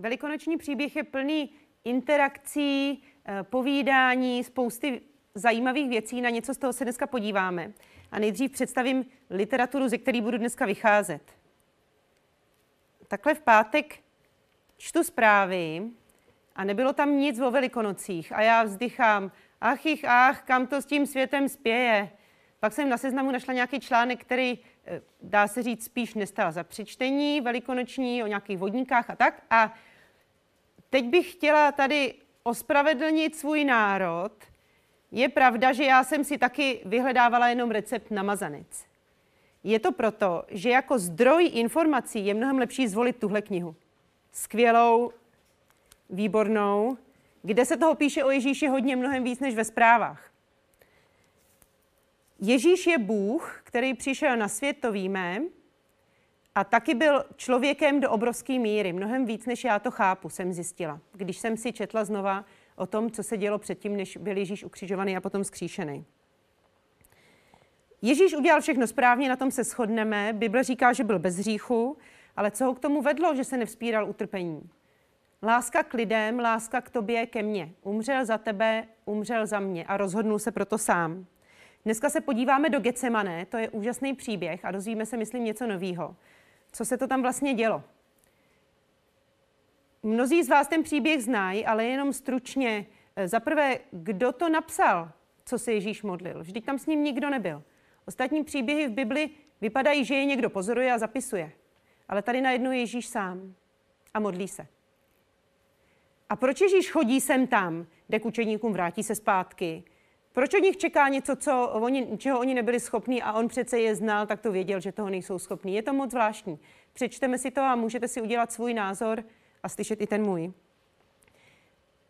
Velikonoční příběh je plný interakcí, eh, povídání, spousty zajímavých věcí. Na něco z toho se dneska podíváme. A nejdřív představím literaturu, ze které budu dneska vycházet. Takhle v pátek čtu zprávy a nebylo tam nic o velikonocích. A já vzdychám, ach ich, ach, kam to s tím světem spěje. Pak jsem na seznamu našla nějaký článek, který, eh, dá se říct, spíš nestal za přečtení velikonoční, o nějakých vodníkách a tak. A teď bych chtěla tady ospravedlnit svůj národ. Je pravda, že já jsem si taky vyhledávala jenom recept na mazanec. Je to proto, že jako zdroj informací je mnohem lepší zvolit tuhle knihu. Skvělou, výbornou, kde se toho píše o Ježíši hodně mnohem víc než ve zprávách. Ježíš je Bůh, který přišel na svět, to víme, a taky byl člověkem do obrovské míry, mnohem víc, než já to chápu, jsem zjistila. Když jsem si četla znova o tom, co se dělo předtím, než byl Ježíš ukřižovaný a potom skříšený. Ježíš udělal všechno správně, na tom se shodneme. Bible říká, že byl bez hříchu, ale co ho k tomu vedlo, že se nevzpíral utrpení? Láska k lidem, láska k tobě, ke mně. Umřel za tebe, umřel za mě a rozhodnul se proto sám. Dneska se podíváme do Getsemane, to je úžasný příběh a dozvíme se, myslím, něco nového. Co se to tam vlastně dělo? Mnozí z vás ten příběh znají, ale jenom stručně. Za prvé, kdo to napsal, co se Ježíš modlil? Vždyť tam s ním nikdo nebyl. Ostatní příběhy v Bibli vypadají, že je někdo pozoruje a zapisuje. Ale tady najednou Ježíš sám a modlí se. A proč Ježíš chodí sem tam, jde k učeníkům, vrátí se zpátky? Proč od nich čeká něco, co oni, čeho oni nebyli schopní a on přece je znal, tak to věděl, že toho nejsou schopní. Je to moc zvláštní. Přečteme si to a můžete si udělat svůj názor a slyšet i ten můj.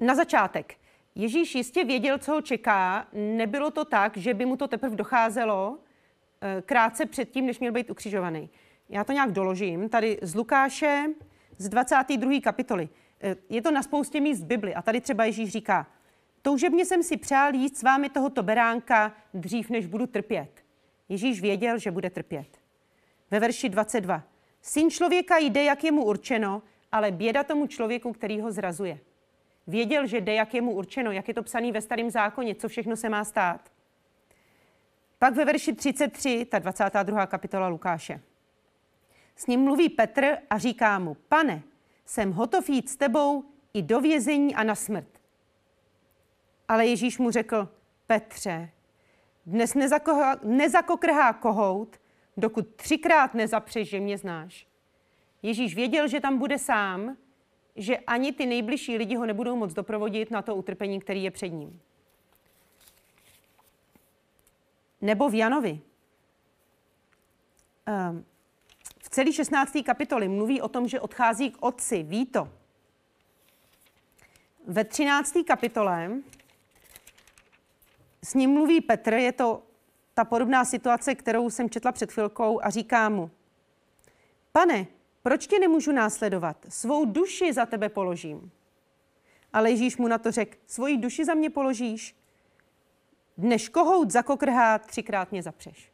Na začátek. Ježíš jistě věděl, co ho čeká. Nebylo to tak, že by mu to teprve docházelo eh, krátce předtím, než měl být ukřižovaný. Já to nějak doložím. Tady z Lukáše z 22. kapitoly. Eh, je to na spoustě míst Bibli. A tady třeba Ježíš říká, toužebně jsem si přál jíst s vámi tohoto beránka dřív, než budu trpět. Ježíš věděl, že bude trpět. Ve verši 22. Syn člověka jde, jak je mu určeno, ale běda tomu člověku, který ho zrazuje. Věděl, že jde, jak je mu určeno, jak je to psané ve starém zákoně, co všechno se má stát. Pak ve verši 33, ta 22. kapitola Lukáše. S ním mluví Petr a říká mu, pane, jsem hotov jít s tebou i do vězení a na smrt. Ale Ježíš mu řekl, Petře, dnes nezako- nezakokrhá kohout, dokud třikrát nezapřeš, že mě znáš. Ježíš věděl, že tam bude sám, že ani ty nejbližší lidi ho nebudou moc doprovodit na to utrpení, který je před ním. Nebo v Janovi. Um, v celé 16. kapitoli mluví o tom, že odchází k otci. Ví to. Ve 13. kapitole s ním mluví Petr, je to ta podobná situace, kterou jsem četla před chvilkou a říká mu, pane, proč tě nemůžu následovat? Svou duši za tebe položím. Ale Ježíš mu na to řekl, svoji duši za mě položíš? Dneš kohout zakokrhá, třikrát mě zapřeš.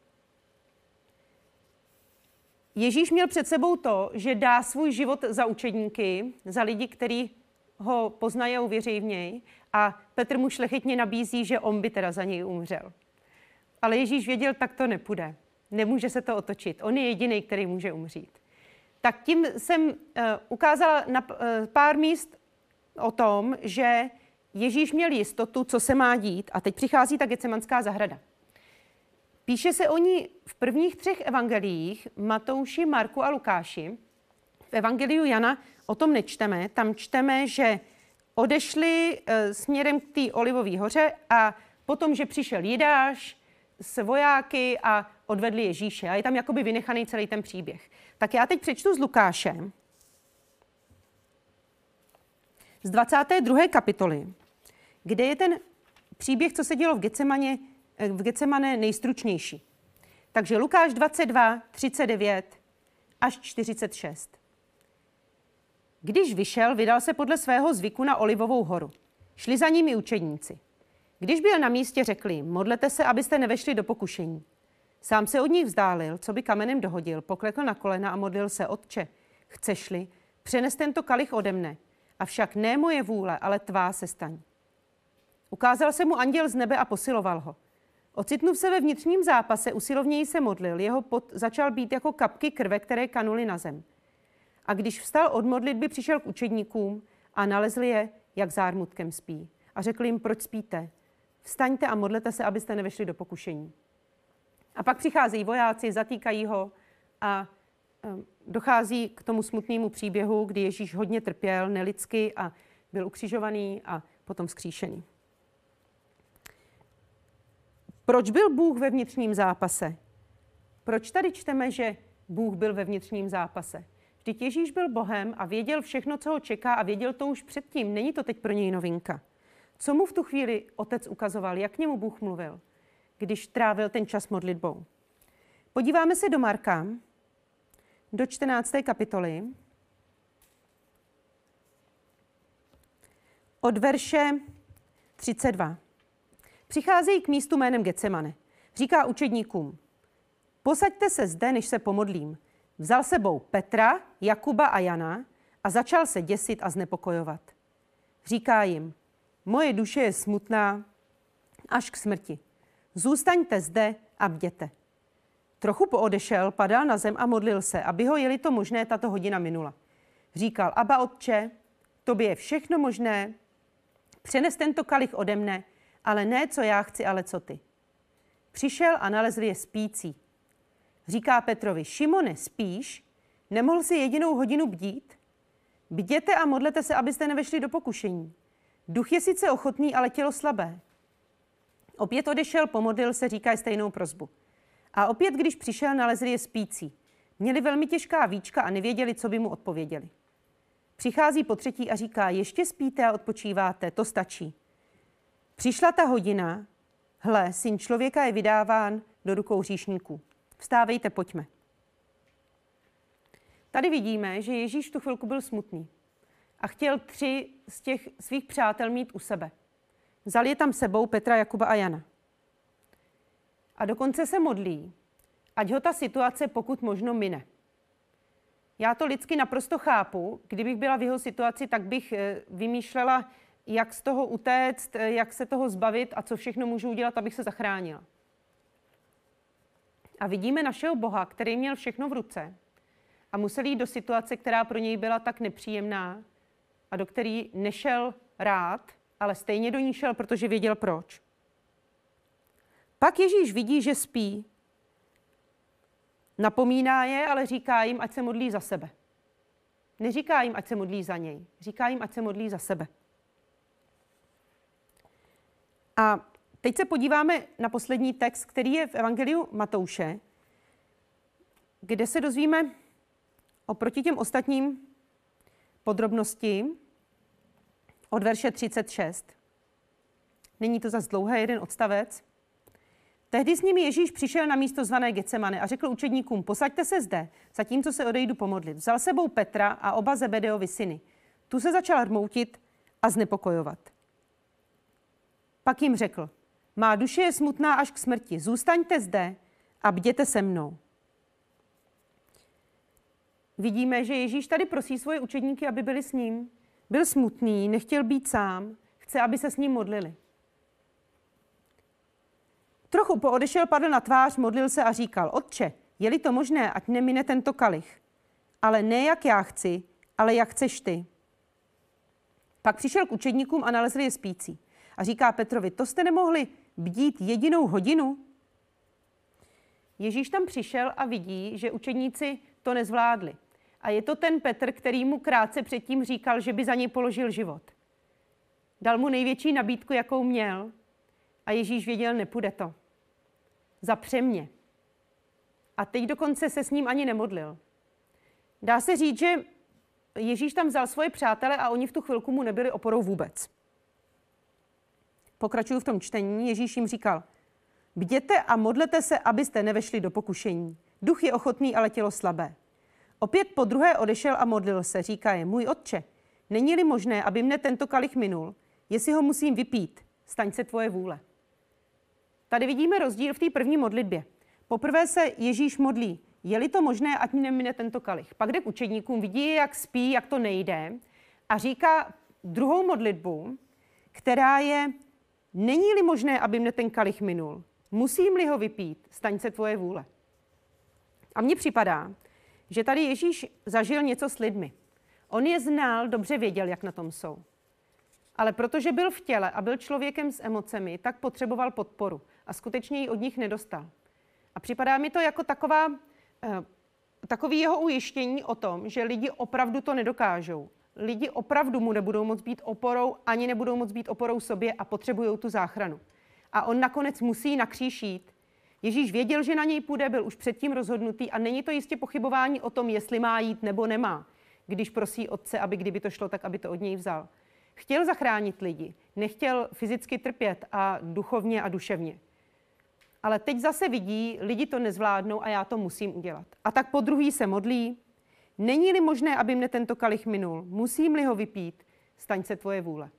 Ježíš měl před sebou to, že dá svůj život za učedníky, za lidi, kteří ho poznají a uvěří v něj. A Petr mu šlechetně nabízí, že on by teda za něj umřel. Ale Ježíš věděl, tak to nepůjde. Nemůže se to otočit. On je jediný, který může umřít. Tak tím jsem uh, ukázala na uh, pár míst o tom, že Ježíš měl jistotu, co se má dít. A teď přichází ta Gecemanská zahrada. Píše se o ní v prvních třech evangeliích, Matouši, Marku a Lukáši. V evangeliu Jana o tom nečteme. Tam čteme, že odešli e, směrem k té Olivové hoře a potom, že přišel Jidáš s vojáky a odvedli Ježíše. A je tam jakoby vynechaný celý ten příběh. Tak já teď přečtu z Lukáše, z 22. kapitoly, kde je ten příběh, co se dělo v Gecemaně, v Getsemane nejstručnější. Takže Lukáš 22, 39 až 46. Když vyšel, vydal se podle svého zvyku na Olivovou horu. Šli za ním i učedníci. Když byl na místě, řekli, modlete se, abyste nevešli do pokušení. Sám se od nich vzdálil, co by kamenem dohodil, poklekl na kolena a modlil se, Otče, chceš-li, přenes tento kalich ode mne, avšak ne moje vůle, ale tvá se staň. Ukázal se mu anděl z nebe a posiloval ho. Ocitnuv se ve vnitřním zápase, usilovněji se modlil, jeho pot začal být jako kapky krve, které kanuly na zem. A když vstal od modlitby, přišel k učedníkům a nalezli je, jak zármutkem spí. A řekl jim, proč spíte? Vstaňte a modlete se, abyste nevešli do pokušení. A pak přicházejí vojáci, zatýkají ho a dochází k tomu smutnému příběhu, kdy Ježíš hodně trpěl nelidsky a byl ukřižovaný a potom vzkříšený. Proč byl Bůh ve vnitřním zápase? Proč tady čteme, že Bůh byl ve vnitřním zápase? Vždyť Ježíš byl Bohem a věděl všechno, co ho čeká a věděl to už předtím. Není to teď pro něj novinka. Co mu v tu chvíli otec ukazoval? Jak k němu Bůh mluvil, když trávil ten čas modlitbou? Podíváme se do Marka, do 14. kapitoly, od verše 32. Přicházejí k místu jménem Getsemane. Říká učedníkům, posaďte se zde, než se pomodlím. Vzal sebou Petra, Jakuba a Jana a začal se děsit a znepokojovat. Říká jim, moje duše je smutná až k smrti. Zůstaňte zde a bděte. Trochu poodešel, padal na zem a modlil se, aby ho jeli to možné, tato hodina minula. Říkal, Aba otče, tobě je všechno možné, přenes tento kalich ode mne, ale ne, co já chci, ale co ty. Přišel a nalezl je spící. Říká Petrovi, Šimone, spíš? Nemohl si jedinou hodinu bdít? Bděte a modlete se, abyste nevešli do pokušení. Duch je sice ochotný, ale tělo slabé. Opět odešel, pomodlil se, říká stejnou prozbu. A opět, když přišel, nalezli je spící. Měli velmi těžká víčka a nevěděli, co by mu odpověděli. Přichází po třetí a říká, ještě spíte a odpočíváte, to stačí. Přišla ta hodina, hle, syn člověka je vydáván do rukou hříšníků. Vstávejte, pojďme. Tady vidíme, že Ježíš tu chvilku byl smutný a chtěl tři z těch svých přátel mít u sebe. Vzal je tam sebou Petra, Jakuba a Jana. A dokonce se modlí, ať ho ta situace pokud možno mine. Já to lidsky naprosto chápu. Kdybych byla v jeho situaci, tak bych eh, vymýšlela, jak z toho utéct, eh, jak se toho zbavit a co všechno můžu udělat, abych se zachránila. A vidíme našeho Boha, který měl všechno v ruce a musel jít do situace, která pro něj byla tak nepříjemná a do který nešel rád, ale stejně do ní šel, protože věděl proč. Pak Ježíš vidí, že spí. Napomíná je, ale říká jim, ať se modlí za sebe. Neříká jim, ať se modlí za něj. Říká jim, ať se modlí za sebe. A teď se podíváme na poslední text, který je v Evangeliu Matouše, kde se dozvíme oproti těm ostatním podrobnosti od verše 36. Není to zas dlouhé, jeden odstavec. Tehdy s nimi Ježíš přišel na místo zvané Getsemane a řekl učedníkům, posaďte se zde, zatímco se odejdu pomodlit. Vzal sebou Petra a oba Zebedeovi syny. Tu se začal rmoutit a znepokojovat. Pak jim řekl, má duše je smutná až k smrti, zůstaňte zde a bděte se mnou. Vidíme, že Ježíš tady prosí svoje učedníky, aby byli s ním. Byl smutný, nechtěl být sám, chce, aby se s ním modlili. Trochu poodešel, padl na tvář, modlil se a říkal, Otče, je-li to možné, ať nemine tento kalich. Ale ne jak já chci, ale jak chceš ty. Pak přišel k učedníkům a nalezli je spící. A říká Petrovi, to jste nemohli bdít jedinou hodinu? Ježíš tam přišel a vidí, že učedníci to nezvládli. A je to ten Petr, který mu krátce předtím říkal, že by za něj položil život. Dal mu největší nabídku, jakou měl, a Ježíš věděl, nepůjde to. Zapře mě. A teď dokonce se s ním ani nemodlil. Dá se říct, že Ježíš tam vzal svoje přátele a oni v tu chvilku mu nebyli oporou vůbec. Pokračuju v tom čtení. Ježíš jim říkal, bděte a modlete se, abyste nevešli do pokušení. Duch je ochotný, ale tělo slabé. Opět po druhé odešel a modlil se. Říká je, můj otče, není-li možné, aby mne tento kalich minul, jestli ho musím vypít, staň se tvoje vůle. Tady vidíme rozdíl v té první modlitbě. Poprvé se Ježíš modlí je-li to možné, ať mi nemine tento kalich. Pak jde k učedníkům, vidí, jak spí, jak to nejde a říká druhou modlitbu, která je, není-li možné, aby mne ten kalich minul, musím-li ho vypít, staň se tvoje vůle. A mně připadá, že tady Ježíš zažil něco s lidmi. On je znal, dobře věděl, jak na tom jsou. Ale protože byl v těle a byl člověkem s emocemi, tak potřeboval podporu a skutečně ji od nich nedostal. A připadá mi to jako taková, eh, takový jeho ujištění o tom, že lidi opravdu to nedokážou. Lidi opravdu mu nebudou moc být oporou, ani nebudou moc být oporou sobě a potřebují tu záchranu. A on nakonec musí na kříž jít. Ježíš věděl, že na něj půjde, byl už předtím rozhodnutý a není to jistě pochybování o tom, jestli má jít nebo nemá, když prosí otce, aby kdyby to šlo, tak aby to od něj vzal. Chtěl zachránit lidi, nechtěl fyzicky trpět a duchovně a duševně. Ale teď zase vidí, lidi to nezvládnou a já to musím udělat. A tak po druhý se modlí, není-li možné, aby mne tento kalich minul, musím-li ho vypít, staň se tvoje vůle.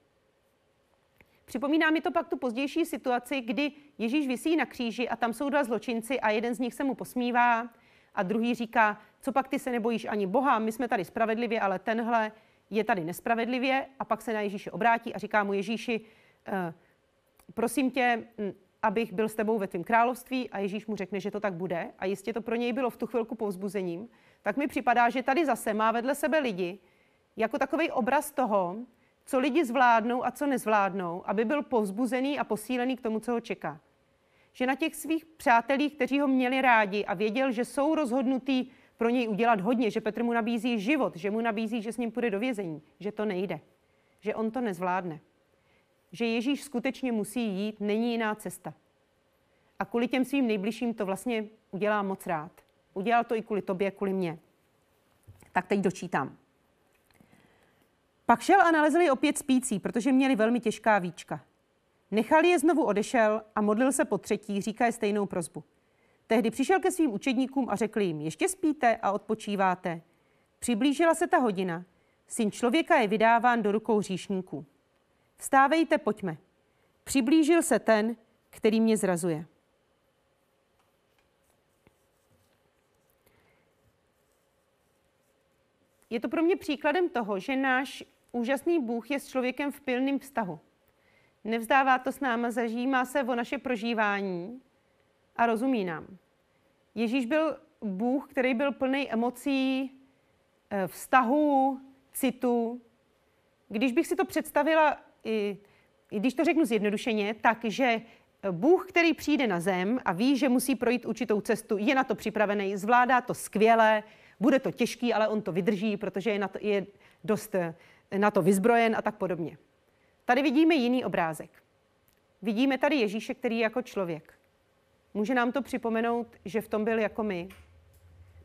Připomíná mi to pak tu pozdější situaci, kdy Ježíš visí na kříži a tam jsou dva zločinci a jeden z nich se mu posmívá a druhý říká, co pak ty se nebojíš ani Boha, my jsme tady spravedlivě, ale tenhle je tady nespravedlivě. A pak se na Ježíše obrátí a říká mu Ježíši, eh, prosím tě, abych byl s tebou ve tvém království. A Ježíš mu řekne, že to tak bude. A jistě to pro něj bylo v tu chvilku povzbuzením, tak mi připadá, že tady zase má vedle sebe lidi jako takový obraz toho, co lidi zvládnou a co nezvládnou, aby byl povzbuzený a posílený k tomu, co ho čeká. Že na těch svých přátelích, kteří ho měli rádi a věděl, že jsou rozhodnutí pro něj udělat hodně, že Petr mu nabízí život, že mu nabízí, že s ním půjde do vězení, že to nejde, že on to nezvládne. Že Ježíš skutečně musí jít, není jiná cesta. A kvůli těm svým nejbližším to vlastně udělá moc rád. Udělal to i kvůli tobě, kvůli mně. Tak teď dočítám. Pak šel a nalezl je opět spící, protože měli velmi těžká víčka. Nechal je znovu odešel a modlil se po třetí, říká je stejnou prozbu. Tehdy přišel ke svým učedníkům a řekl jim, ještě spíte a odpočíváte. Přiblížila se ta hodina. Syn člověka je vydáván do rukou říšníků. Vstávejte, pojďme. Přiblížil se ten, který mě zrazuje. Je to pro mě příkladem toho, že náš úžasný Bůh je s člověkem v pilném vztahu. Nevzdává to s náma, zažímá se o naše prožívání a rozumí nám. Ježíš byl Bůh, který byl plný emocí, eh, vztahu, citu. Když bych si to představila, i když to řeknu zjednodušeně, tak, že Bůh, který přijde na zem a ví, že musí projít určitou cestu, je na to připravený, zvládá to skvěle, bude to těžký, ale on to vydrží, protože je, na to, je dost eh, na to vyzbrojen a tak podobně. Tady vidíme jiný obrázek. Vidíme tady Ježíše, který je jako člověk. Může nám to připomenout, že v tom byl jako my.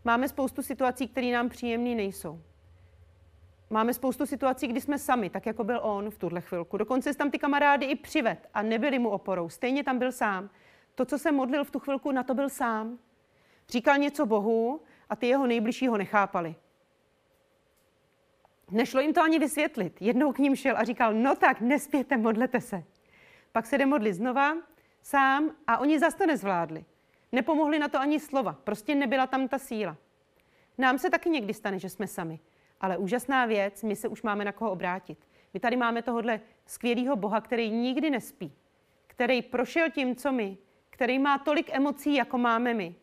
Máme spoustu situací, které nám příjemné nejsou. Máme spoustu situací, kdy jsme sami, tak jako byl on v tuhle chvilku. Dokonce tam ty kamarády i přived a nebyli mu oporou. Stejně tam byl sám. To, co se modlil v tu chvilku, na to byl sám. Říkal něco Bohu a ty jeho nejbližší ho nechápali. Nešlo jim to ani vysvětlit. Jednou k ním šel a říkal, no tak, nespěte, modlete se. Pak se jde modlit znova, sám a oni zase to nezvládli. Nepomohli na to ani slova, prostě nebyla tam ta síla. Nám se taky někdy stane, že jsme sami. Ale úžasná věc, my se už máme na koho obrátit. My tady máme tohohle skvělého Boha, který nikdy nespí, který prošel tím, co my, který má tolik emocí, jako máme my.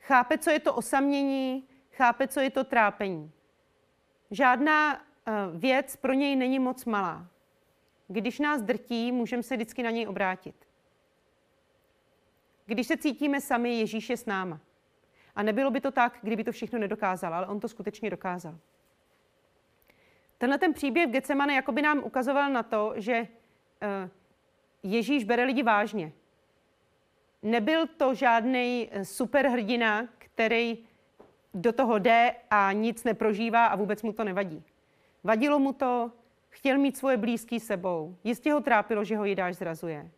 Chápe, co je to osamění, chápe, co je to trápení. Žádná eh, věc pro něj není moc malá. Když nás drtí, můžeme se vždycky na něj obrátit. Když se cítíme sami, Ježíš je s náma. A nebylo by to tak, kdyby to všechno nedokázal, ale on to skutečně dokázal. Tenhle ten příběh v Getsemane jakoby nám ukazoval na to, že eh, Ježíš bere lidi vážně. Nebyl to žádný eh, superhrdina, který do toho jde a nic neprožívá a vůbec mu to nevadí. Vadilo mu to, chtěl mít svoje blízký sebou. Jistě ho trápilo, že ho Jidáš zrazuje.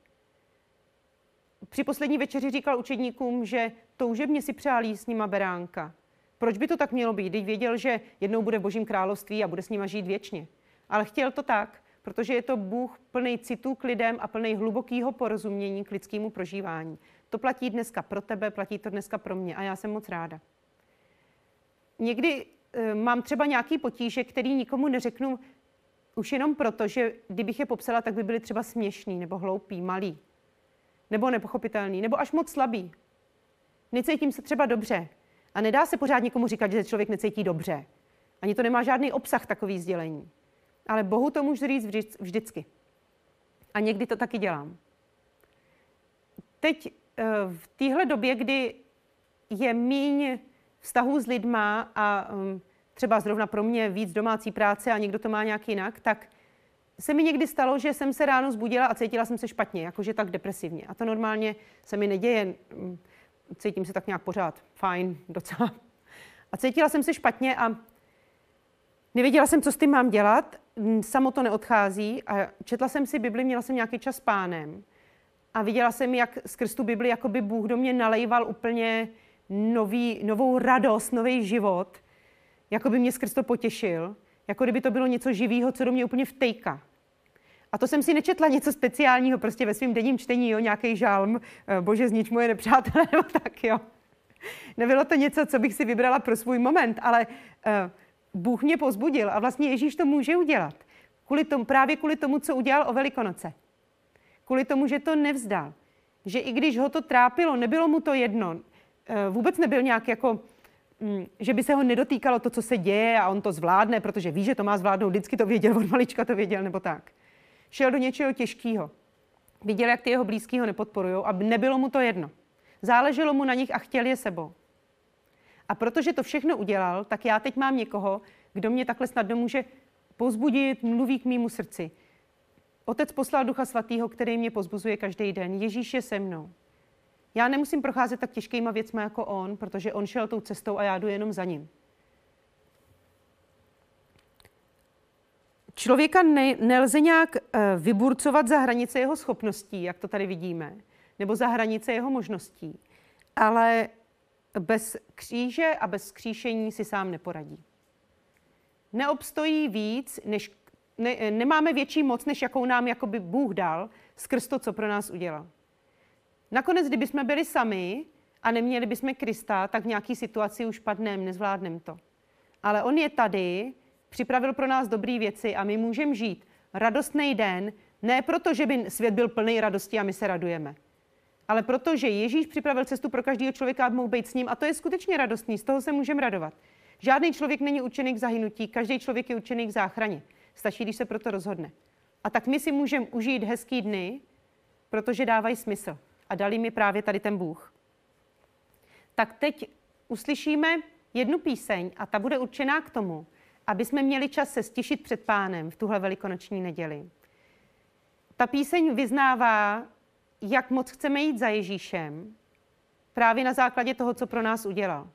Při poslední večeři říkal učedníkům, že toužebně si přálí s nima beránka. Proč by to tak mělo být, když věděl, že jednou bude v božím království a bude s nima žít věčně? Ale chtěl to tak, protože je to Bůh plný citů k lidem a plný hlubokého porozumění k lidskému prožívání. To platí dneska pro tebe, platí to dneska pro mě a já jsem moc ráda. někdy e, mám třeba nějaký potíže, který nikomu neřeknu už jenom proto, že kdybych je popsala, tak by byly třeba směšný, nebo hloupý, malý, nebo nepochopitelný, nebo až moc slabý. Necítím se třeba dobře. A nedá se pořád nikomu říkat, že se člověk necítí dobře. Ani to nemá žádný obsah takový sdělení. Ale Bohu to můžu říct vždycky. A někdy to taky dělám. Teď eh, v téhle době, kdy je míň vztahů s lidma a hm, třeba zrovna pro mě víc domácí práce a někdo to má nějak jinak, tak se mi někdy stalo, že jsem se ráno zbudila a cítila jsem se špatně, jakože tak depresivně. A to normálně se mi neděje. Hm, cítím se tak nějak pořád fajn, docela. A cítila jsem se špatně a nevěděla jsem, co s tím mám dělat. Samo to neodchází a četla jsem si Bibli, měla jsem nějaký čas s pánem a viděla jsem, jak skrz tu Bibli jako by Bůh do mě nalejval úplně nový, novou radost, nový život. Jako by mě skrz to potěšil. Jako kdyby to bylo něco živého, co do mě úplně vtejka. A to jsem si nečetla něco speciálního, prostě ve svém denním čtení, jo, nějaký žálm, eh, bože znič moje nepřátelé, nebo tak, jo. Nebylo to něco, co bych si vybrala pro svůj moment, ale uh, Bůh mě pozbudil a vlastně Ježíš to může udělat. Kvůli tomu, právě kvůli tomu, co udělal o Velikonoce. Kvůli tomu, že to nevzdal. Že i když ho to trápilo, nebylo mu to jedno. Uh, vůbec nebyl nějak jako, um, že by se ho nedotýkalo to, co se děje a on to zvládne, protože ví, že to má zvládnout. Vždycky to věděl, od malička to věděl, nebo tak šel do něčeho těžkého. Viděl, jak ty jeho blízký ho nepodporují a nebylo mu to jedno. Záleželo mu na nich a chtěl je sebou. A protože to všechno udělal, tak já teď mám někoho, kdo mě takhle snadno může pozbudit, mluví k mýmu srdci. Otec poslal Ducha Svatého, který mě pozbuzuje každý den. Ježíš je se mnou. Já nemusím procházet tak těžkýma věcmi jako on, protože on šel tou cestou a já jdu jenom za ním. Člověka ne, nelze nějak uh, vyburcovat za hranice jeho schopností, jak to tady vidíme, nebo za hranice jeho možností, ale bez kříže a bez skříšení si sám neporadí. Neobstojí víc, než, ne, nemáme větší moc, než jakou nám jakoby Bůh dal skrz to, co pro nás udělal. Nakonec, kdyby jsme byli sami a neměli bychom Krista, tak v nějaké situaci už padneme, nezvládneme to. Ale on je tady připravil pro nás dobré věci a my můžeme žít radostný den, ne proto, že by svět byl plný radosti a my se radujeme, ale proto, že Ježíš připravil cestu pro každého člověka, aby mohl být s ním a to je skutečně radostný, z toho se můžeme radovat. Žádný člověk není učený k zahynutí, každý člověk je učený k záchraně. Stačí, když se proto rozhodne. A tak my si můžeme užít hezký dny, protože dávají smysl. A dali mi právě tady ten Bůh. Tak teď uslyšíme jednu píseň a ta bude určená k tomu, aby jsme měli čas se stišit před pánem v tuhle velikonoční neděli. Ta píseň vyznává, jak moc chceme jít za Ježíšem, právě na základě toho, co pro nás udělal.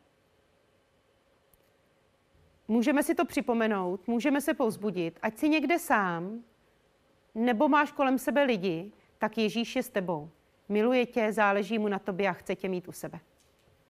Můžeme si to připomenout, můžeme se povzbudit, ať si někde sám, nebo máš kolem sebe lidi, tak Ježíš je s tebou. Miluje tě, záleží mu na tobě a chce tě mít u sebe.